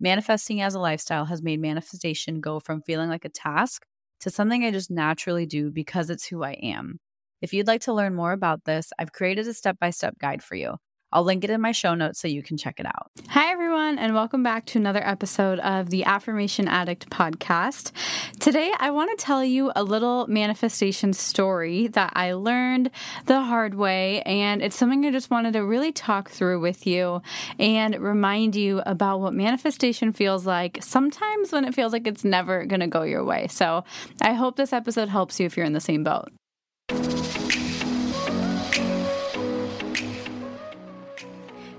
Manifesting as a lifestyle has made manifestation go from feeling like a task to something I just naturally do because it's who I am. If you'd like to learn more about this, I've created a step by step guide for you. I'll link it in my show notes so you can check it out. Hi, everyone, and welcome back to another episode of the Affirmation Addict podcast. Today, I want to tell you a little manifestation story that I learned the hard way, and it's something I just wanted to really talk through with you and remind you about what manifestation feels like sometimes when it feels like it's never going to go your way. So, I hope this episode helps you if you're in the same boat.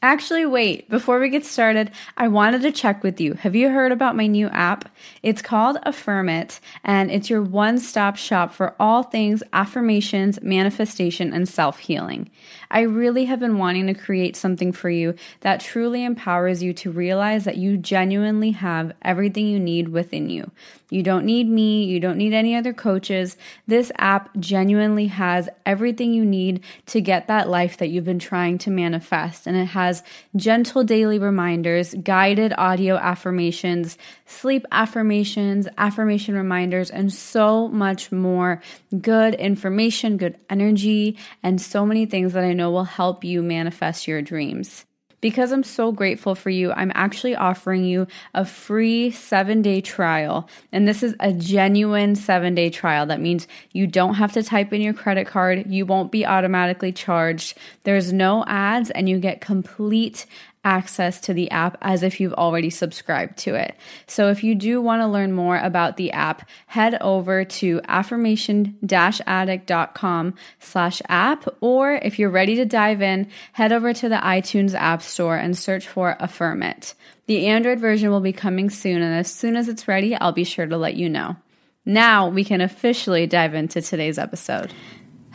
Actually, wait, before we get started, I wanted to check with you. Have you heard about my new app? It's called Affirm It, and it's your one stop shop for all things affirmations, manifestation, and self healing. I really have been wanting to create something for you that truly empowers you to realize that you genuinely have everything you need within you. You don't need me. You don't need any other coaches. This app genuinely has everything you need to get that life that you've been trying to manifest. And it has gentle daily reminders, guided audio affirmations, sleep affirmations, affirmation reminders, and so much more good information, good energy, and so many things that I know will help you manifest your dreams. Because I'm so grateful for you, I'm actually offering you a free seven day trial. And this is a genuine seven day trial. That means you don't have to type in your credit card, you won't be automatically charged. There's no ads, and you get complete access to the app as if you've already subscribed to it. So if you do want to learn more about the app, head over to affirmation-addict.com slash app, or if you're ready to dive in, head over to the iTunes App Store and search for Affirm It. The Android version will be coming soon, and as soon as it's ready, I'll be sure to let you know. Now we can officially dive into today's episode.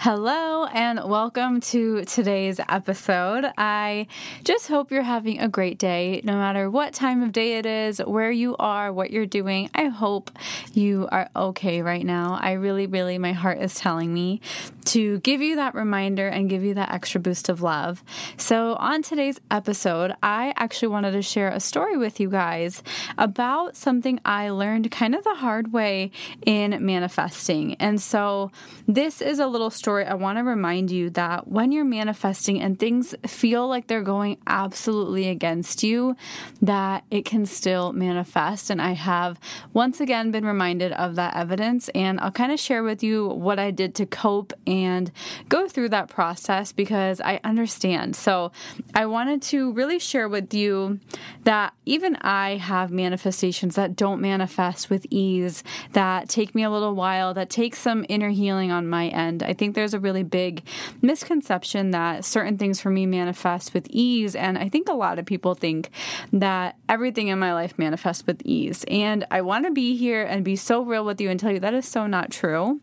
Hello and welcome to today's episode. I just hope you're having a great day, no matter what time of day it is, where you are, what you're doing. I hope you are okay right now. I really, really, my heart is telling me to give you that reminder and give you that extra boost of love. So, on today's episode, I actually wanted to share a story with you guys about something I learned kind of the hard way in manifesting. And so, this is a little story I want to remind you that when you're manifesting and things feel like they're going absolutely against you, that it can still manifest. And I have once again been reminded of that evidence. And I'll kind of share with you what I did to cope and go through that process because I understand. So I wanted to really share with you that even I have manifestations that don't manifest with ease, that take me a little while, that take some inner healing on my end. I think there's a really big misconception that certain things for me manifest with ease. And I think a lot of people think that everything in my life manifests with ease. And I want to be here and be so real with you and tell you that is so not true.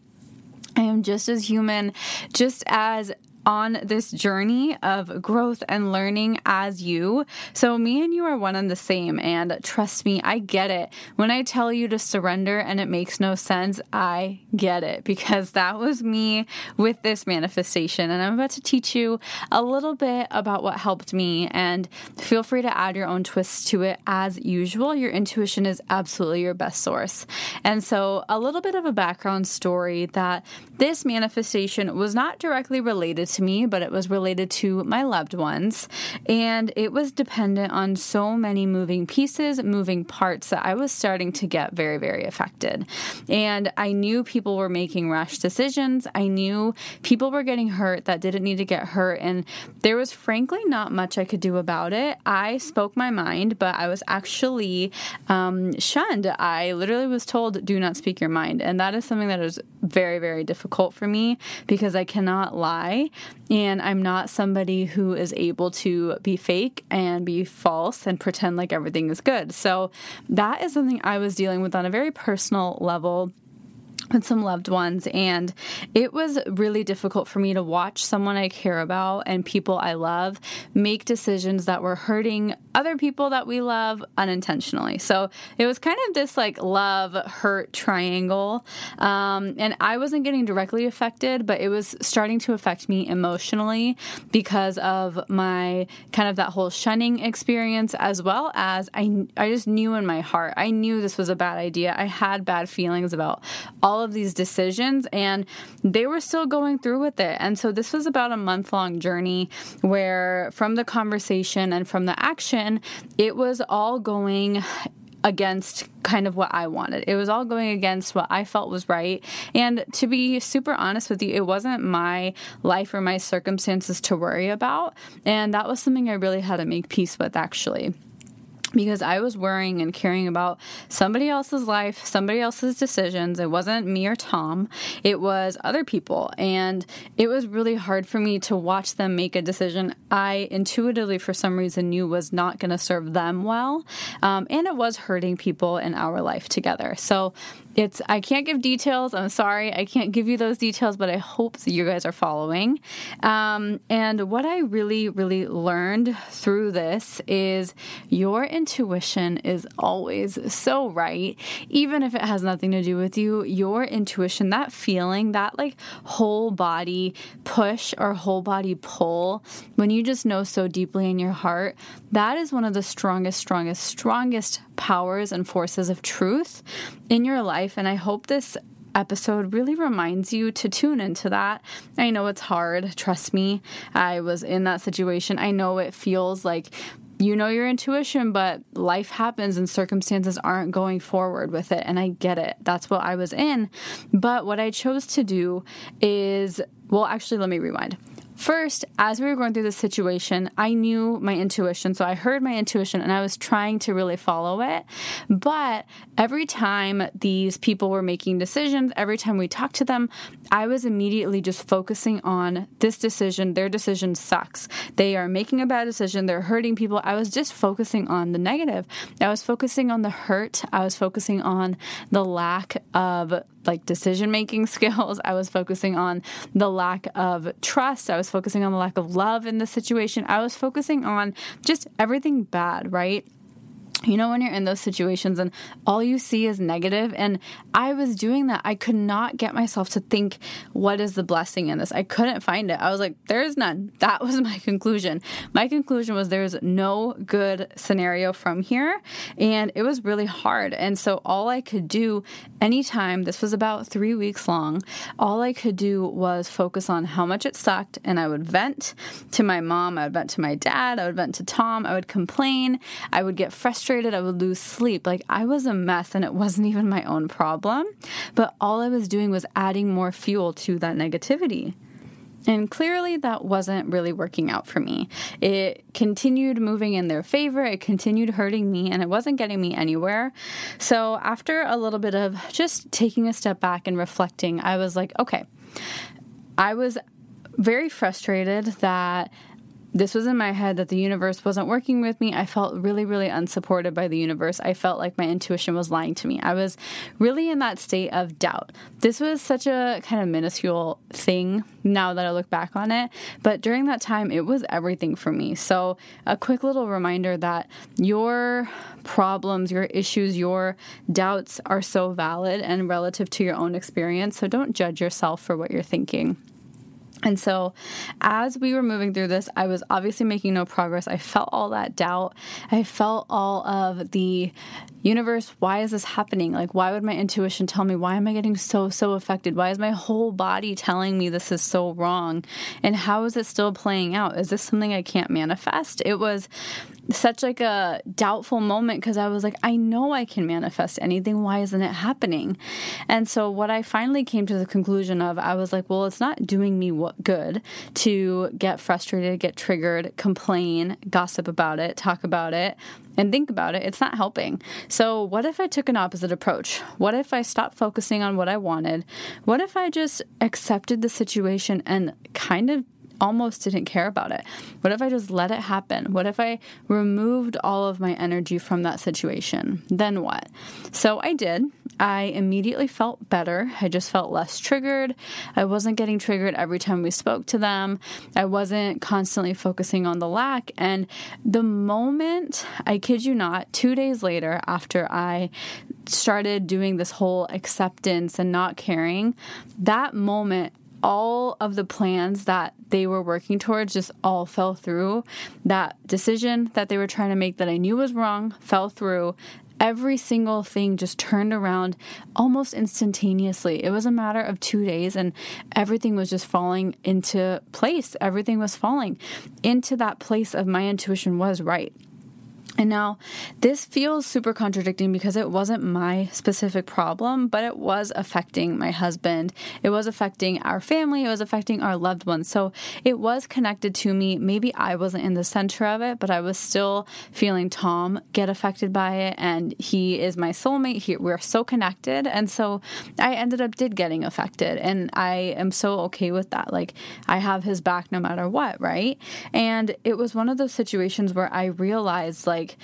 I am just as human, just as on this journey of growth and learning as you. So, me and you are one and the same. And trust me, I get it. When I tell you to surrender and it makes no sense, I get it because that was me with this manifestation. And I'm about to teach you a little bit about what helped me. And feel free to add your own twists to it as usual. Your intuition is absolutely your best source. And so, a little bit of a background story that this manifestation was not directly related to me, but it was related to my loved ones. And it was dependent on so many moving pieces, moving parts that I was starting to get very, very affected. And I knew people were making rash decisions. I knew people were getting hurt that didn't need to get hurt. And there was frankly not much I could do about it. I spoke my mind, but I was actually um, shunned. I literally was told, do not speak your mind. And that is something that is very, very difficult for me because I cannot lie. And I'm not somebody who is able to be fake and be false and pretend like everything is good. So that is something I was dealing with on a very personal level with some loved ones and it was really difficult for me to watch someone I care about and people I love make decisions that were hurting other people that we love unintentionally. So it was kind of this like love hurt triangle. Um, and I wasn't getting directly affected, but it was starting to affect me emotionally because of my kind of that whole shunning experience, as well as I, I just knew in my heart, I knew this was a bad idea. I had bad feelings about all of these decisions, and they were still going through with it. And so this was about a month long journey where from the conversation and from the action, it was all going against kind of what I wanted. It was all going against what I felt was right. And to be super honest with you, it wasn't my life or my circumstances to worry about. And that was something I really had to make peace with, actually because I was worrying and caring about somebody else's life, somebody else's decisions. It wasn't me or Tom, it was other people. And it was really hard for me to watch them make a decision I intuitively, for some reason, knew was not going to serve them well. Um, and it was hurting people in our life together. So it's I can't give details. I'm sorry, I can't give you those details, but I hope that you guys are following. Um, and what I really, really learned through this is your intuition is always so right, even if it has nothing to do with you. Your intuition, that feeling, that like whole body push or whole body pull, when you just know so deeply in your heart, that is one of the strongest, strongest, strongest powers and forces of truth in your life. And I hope this episode really reminds you to tune into that. I know it's hard, trust me. I was in that situation. I know it feels like you know your intuition, but life happens and circumstances aren't going forward with it. And I get it. That's what I was in. But what I chose to do is, well, actually, let me rewind. First, as we were going through this situation, I knew my intuition. So I heard my intuition and I was trying to really follow it. But every time these people were making decisions, every time we talked to them, I was immediately just focusing on this decision. Their decision sucks. They are making a bad decision. They're hurting people. I was just focusing on the negative. I was focusing on the hurt. I was focusing on the lack of like decision making skills. I was focusing on the lack of trust. I was focusing on the lack of love in the situation. I was focusing on just everything bad, right? You know when you're in those situations and all you see is negative. And i was doing that. I could not get myself to think what is the blessing in this? I couldn't find it. I was like there's none. That was my conclusion. My conclusion was there's no good scenario from here. And it was really hard. And so all i could do anytime this was about three weeks long all i could do was focus on how much it sucked. And i would vent to my mom. I would vent to my dad. I would vent to tom. I would complain. I would get frustrated frustrated, I would lose sleep. Like I was a mess and it wasn't even my own problem. But all I was doing was adding more fuel to that negativity. And clearly, that wasn't really working out for me. It continued moving in their favor, it continued hurting me, and it wasn't getting me anywhere. So, after a little bit of just taking a step back and reflecting, I was like, okay, I was very frustrated that this was in my head that the universe wasn't working with me. I felt really, really unsupported by the universe. I felt like my intuition was lying to me. I was really in that state of doubt. This was such a kind of minuscule thing now that I look back on it. But during that time, it was everything for me. So, a quick little reminder that your problems, your issues, your doubts are so valid and relative to your own experience. So, don't judge yourself for what you're thinking. And so, as we were moving through this, I was obviously making no progress. I felt all that doubt. I felt all of the universe, why is this happening? Like, why would my intuition tell me? Why am I getting so, so affected? Why is my whole body telling me this is so wrong? And how is it still playing out? Is this something I can't manifest? It was such like a doubtful moment because I was like, I know I can manifest anything. Why isn't it happening? And so what I finally came to the conclusion of, I was like, well, it's not doing me what good to get frustrated, get triggered, complain, gossip about it, talk about it, and think about it. It's not helping. So what if I took an opposite approach? What if I stopped focusing on what I wanted? What if I just accepted the situation and kind of almost didn't care about it? What if I just let it happen? What if I removed all of my energy from that situation? Then what? So I did. I immediately felt better. I just felt less triggered. I wasn't getting triggered every time we spoke to them. I wasn't constantly focusing on the lack. And the moment, I kid you not, two days later, after I started doing this whole acceptance and not caring, that moment all of the plans that they were working towards just all fell through. That decision that they were trying to make that I knew was wrong fell through. Every single thing just turned around almost instantaneously. It was a matter of two days, and everything was just falling into place. Everything was falling into that place of my intuition was right. And now, this feels super contradicting because it wasn't my specific problem, but it was affecting my husband. It was affecting our family. It was affecting our loved ones. So it was connected to me. Maybe I wasn't in the center of it, but I was still feeling Tom get affected by it. And he is my soulmate. He, we're so connected. And so I ended up did getting affected. And I am so okay with that. Like I have his back no matter what, right? And it was one of those situations where I realized, like, like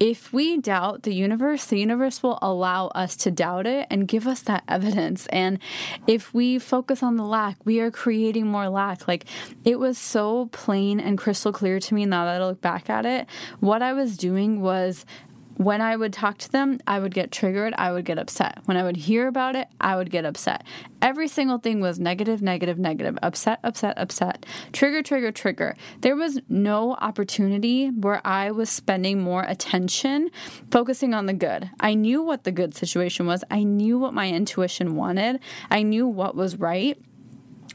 if we doubt the universe, the universe will allow us to doubt it and give us that evidence. And if we focus on the lack, we are creating more lack. Like it was so plain and crystal clear to me now that I look back at it. What I was doing was when I would talk to them, I would get triggered, I would get upset. When I would hear about it, I would get upset. Every single thing was negative, negative, negative, upset, upset, upset, trigger, trigger, trigger. There was no opportunity where I was spending more attention focusing on the good. I knew what the good situation was, I knew what my intuition wanted, I knew what was right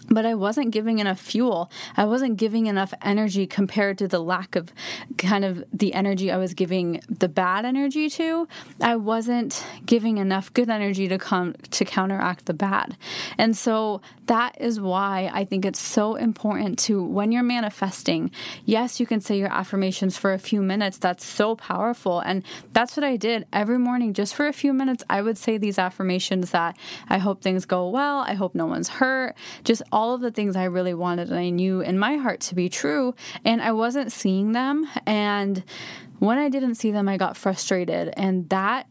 but I wasn't giving enough fuel. I wasn't giving enough energy compared to the lack of kind of the energy I was giving the bad energy to. I wasn't giving enough good energy to come to counteract the bad. And so that is why I think it's so important to when you're manifesting, yes, you can say your affirmations for a few minutes. That's so powerful. And that's what I did every morning just for a few minutes. I would say these affirmations that I hope things go well, I hope no one's hurt, just all of the things I really wanted and I knew in my heart to be true. And I wasn't seeing them. And when I didn't see them, I got frustrated. And that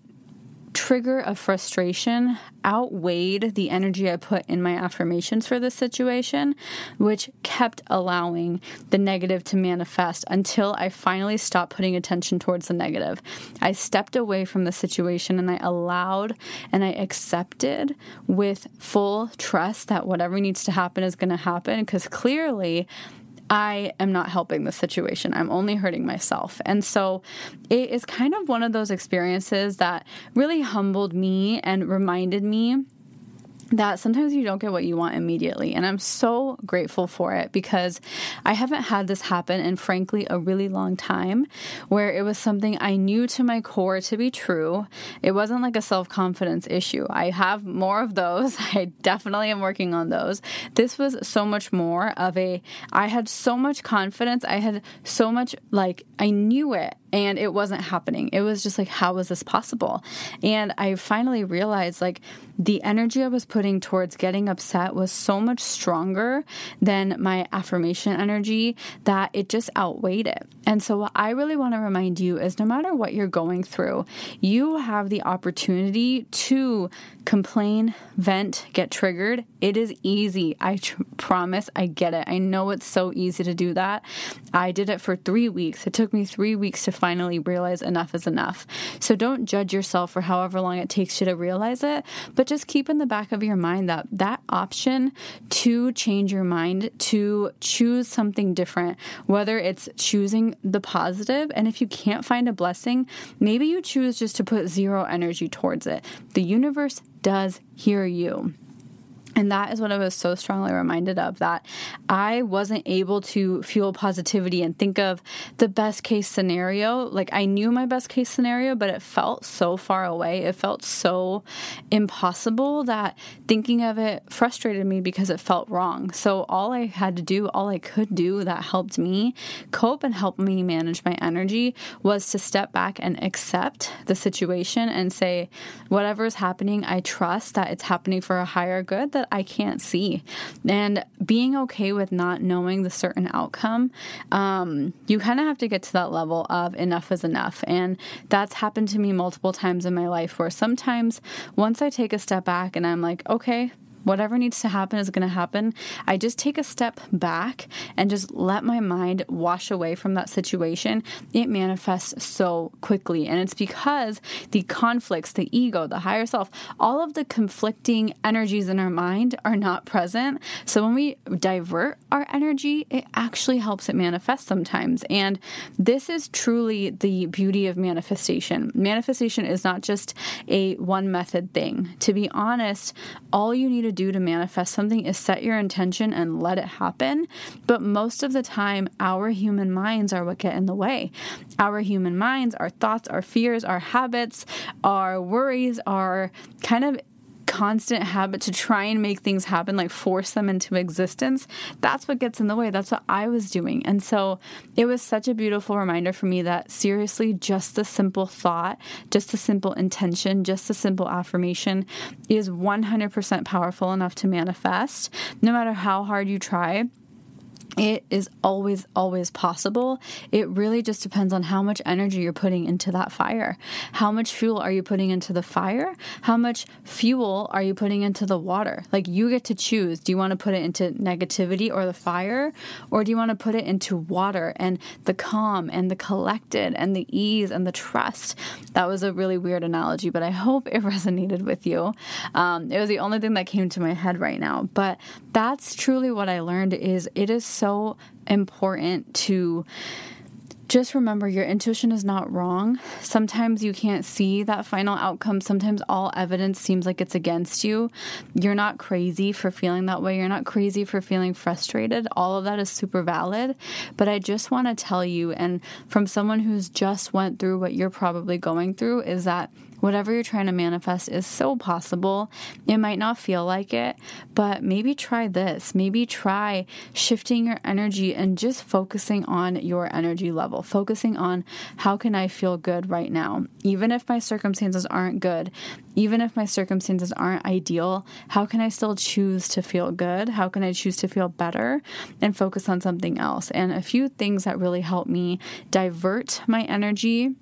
trigger of frustration outweighed the energy I put in my affirmations for this situation, which kept allowing the negative to manifest until I finally stopped putting attention towards the negative. I stepped away from the situation and I allowed and I accepted with full trust that whatever needs to happen is going to happen because clearly I am not helping the situation. I'm only hurting myself. And so it is kind of one of those experiences that really humbled me and reminded me that sometimes you don't get what you want immediately. And I'm so grateful for it because I haven't had this happen in, frankly, a really long time where it was something I knew to my core to be true. It wasn't like a self confidence issue. I have more of those. I definitely am working on those. This was so much more of a, I had so much confidence. I had so much, like, I knew it and it wasn't happening. It was just like, how was this possible? And I finally realized like the energy I was putting towards getting upset was so much stronger than my affirmation energy that it just outweighed it. And so, what I really want to remind you is no matter what you're going through, you have the opportunity to complain, vent, get triggered. It is easy. I tr- promise I get it. I know it's so easy to do that. I did it for three weeks. It took me three weeks to finally realize enough is enough. So don't judge yourself for however long it takes you to realize it, but just keep in the back of your mind that that option to change your mind, to choose something different, whether it's choosing the positive, and if you can't find a blessing, maybe you choose just to put zero energy towards it. The universe does hear you. And that is what I was so strongly reminded of that I wasn't able to fuel positivity and think of the best case scenario. Like I knew my best case scenario, but it felt so far away. It felt so impossible that thinking of it frustrated me because it felt wrong. So all I had to do, all I could do that helped me cope and help me manage my energy was to step back and accept the situation and say, whatever is happening, I trust that it's happening for a higher good that I can't see. And being okay with not knowing the certain outcome, um, you kind of have to get to that level of enough is enough. And that's happened to me multiple times in my life where sometimes once I take a step back and I'm like, okay, whatever needs to happen is going to happen. I just take a step back and just let my mind wash away from that situation. It manifests so quickly. And it's because the conflicts, the ego, the higher self, all of the conflicting energies in our mind are not present. So when we divert our energy, it actually helps it manifest sometimes. And this is truly the beauty of manifestation. Manifestation is not just a one method thing. To be honest, all you need to do to manifest something is set your intention and let it happen. But most of the time, our human minds are what get in the way. Our human minds, our thoughts, our fears, our habits, our worries, our kind of constant habit to try and make things happen, like force them into existence, that's what gets in the way. That's what I was doing. And so it was such a beautiful reminder for me that seriously, just a simple thought, just a simple intention, just a simple affirmation is 100% powerful enough to manifest, no matter how hard you try it is always, always possible. It really just depends on how much energy you're putting into that fire. How much fuel are you putting into the fire? How much fuel are you putting into the water? Like you get to choose. Do you want to put it into negativity or the fire? Or do you want to put it into water and the calm and the collected and the ease and the trust? That was a really weird analogy, but I hope it resonated with you. Um, it was the only thing that came to my head right now. But that's truly what I learned is it is so important to just remember your intuition is not wrong. Sometimes you can't see that final outcome. Sometimes all evidence seems like it's against you. You're not crazy for feeling that way. You're not crazy for feeling frustrated. All of that is super valid. But I just want to tell you and from someone who's just went through what you're probably going through is that Whatever you're trying to manifest is so possible. It might not feel like it, but maybe try this. Maybe try shifting your energy and just focusing on your energy level, focusing on how can I feel good right now? Even if my circumstances aren't good, even if my circumstances aren't ideal, how can I still choose to feel good? How can I choose to feel better and focus on something else? And a few things that really help me divert my energy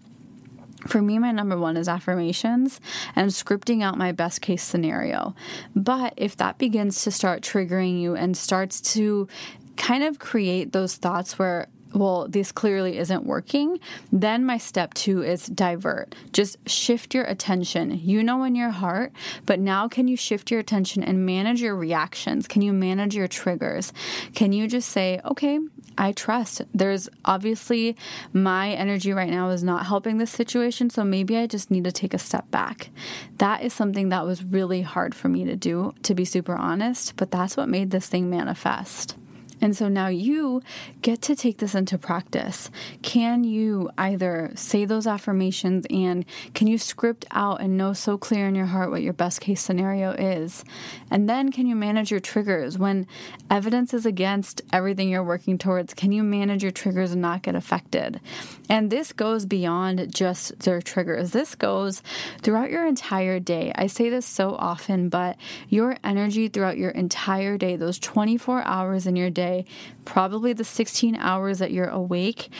for me, my number one is affirmations and scripting out my best case scenario. But if that begins to start triggering you and starts to kind of create those thoughts where well, this clearly isn't working, then my step two is divert. Just shift your attention. You know in your heart, but now can you shift your attention and manage your reactions? Can you manage your triggers? Can you just say, okay, I trust. There's obviously my energy right now is not helping this situation, so maybe I just need to take a step back. That is something that was really hard for me to do, to be super honest, but that's what made this thing manifest. And so now you get to take this into practice. Can you either say those affirmations and can you script out and know so clear in your heart what your best case scenario is? And then can you manage your triggers when evidence is against everything you're working towards? Can you manage your triggers and not get affected? And this goes beyond just their triggers. This goes throughout your entire day. I say this so often, but your energy throughout your entire day, those 24 hours in your day, day, probably the 16 hours that you're awake,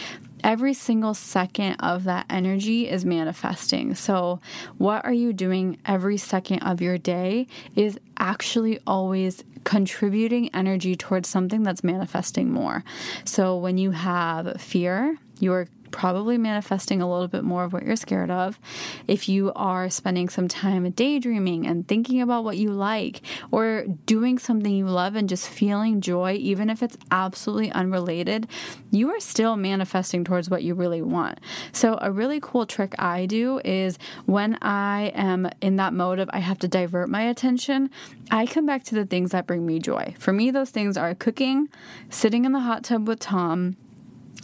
every single second of that energy is manifesting. So, what are you doing every second of your day is actually always contributing energy towards something that's manifesting more. So, when you have fear, you're probably manifesting a little bit more of what you're scared of. If you are spending some time daydreaming and thinking about what you like or doing something you love and just feeling joy, even if it's absolutely unrelated, you are still manifesting towards what you really want. So, a really cool trick I do is when I am in that mode of I have to divert my attention, I come back to the things that bring me joy. For me, those things are cooking, sitting in the hot tub with Tom,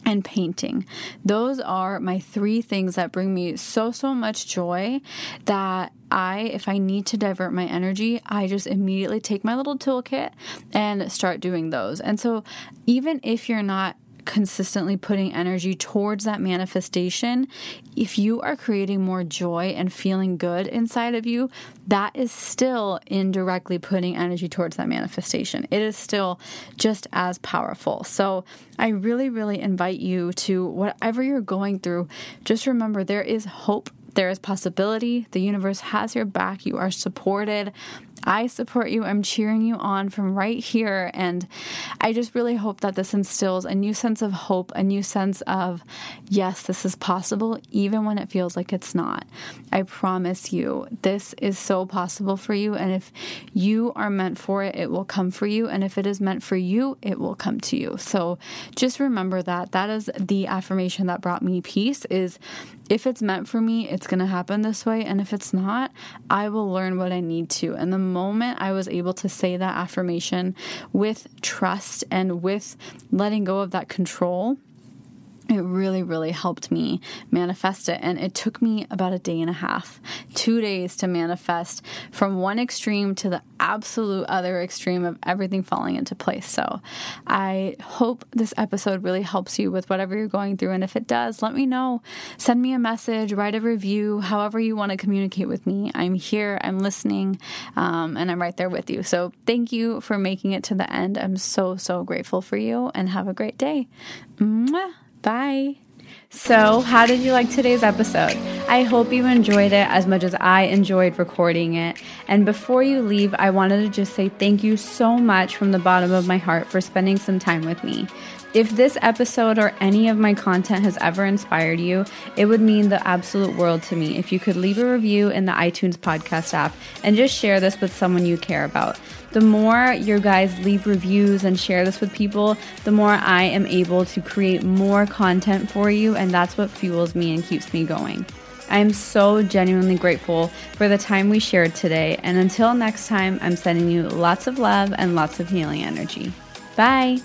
and painting. Those are my three things that bring me so, so much joy that I, if I need to divert my energy, I just immediately take my little toolkit and start doing those. And so, even if you're not consistently putting energy towards that manifestation, if you are creating more joy and feeling good inside of you, that is still indirectly putting energy towards that manifestation. It is still just as powerful. So, I really, really invite you to whatever you're going through, just remember there is hope there is possibility. The universe has your back. You are supported. I support you. I'm cheering you on from right here. And I just really hope that this instills a new sense of hope, a new sense of, yes, this is possible, even when it feels like it's not. I promise you, this is so possible for you. And if you are meant for it, it will come for you. And if it is meant for you, it will come to you. So just remember that. That is the affirmation that brought me peace is if it's meant for me, it's going to happen this way. And if it's not, I will learn what I need to. And the moment I was able to say that affirmation with trust and with letting go of that control, it really, really helped me manifest it. And it took me about a day and a half, two days to manifest from one extreme to the absolute other extreme of everything falling into place. So I hope this episode really helps you with whatever you're going through. And if it does, let me know. Send me a message, write a review, however you want to communicate with me. I'm here, I'm listening, um, and I'm right there with you. So thank you for making it to the end. I'm so, so grateful for you and have a great day. Mwah. Bye. So, how did you like today's episode? I hope you enjoyed it as much as I enjoyed recording it. And before you leave, I wanted to just say thank you so much from the bottom of my heart for spending some time with me. If this episode or any of my content has ever inspired you, it would mean the absolute world to me if you could leave a review in the iTunes podcast app and just share this with someone you care about. The more your guys leave reviews and share this with people, the more I am able to create more content for you, and that's what fuels me and keeps me going. I am so genuinely grateful for the time we shared today, and until next time, I'm sending you lots of love and lots of healing energy. Bye.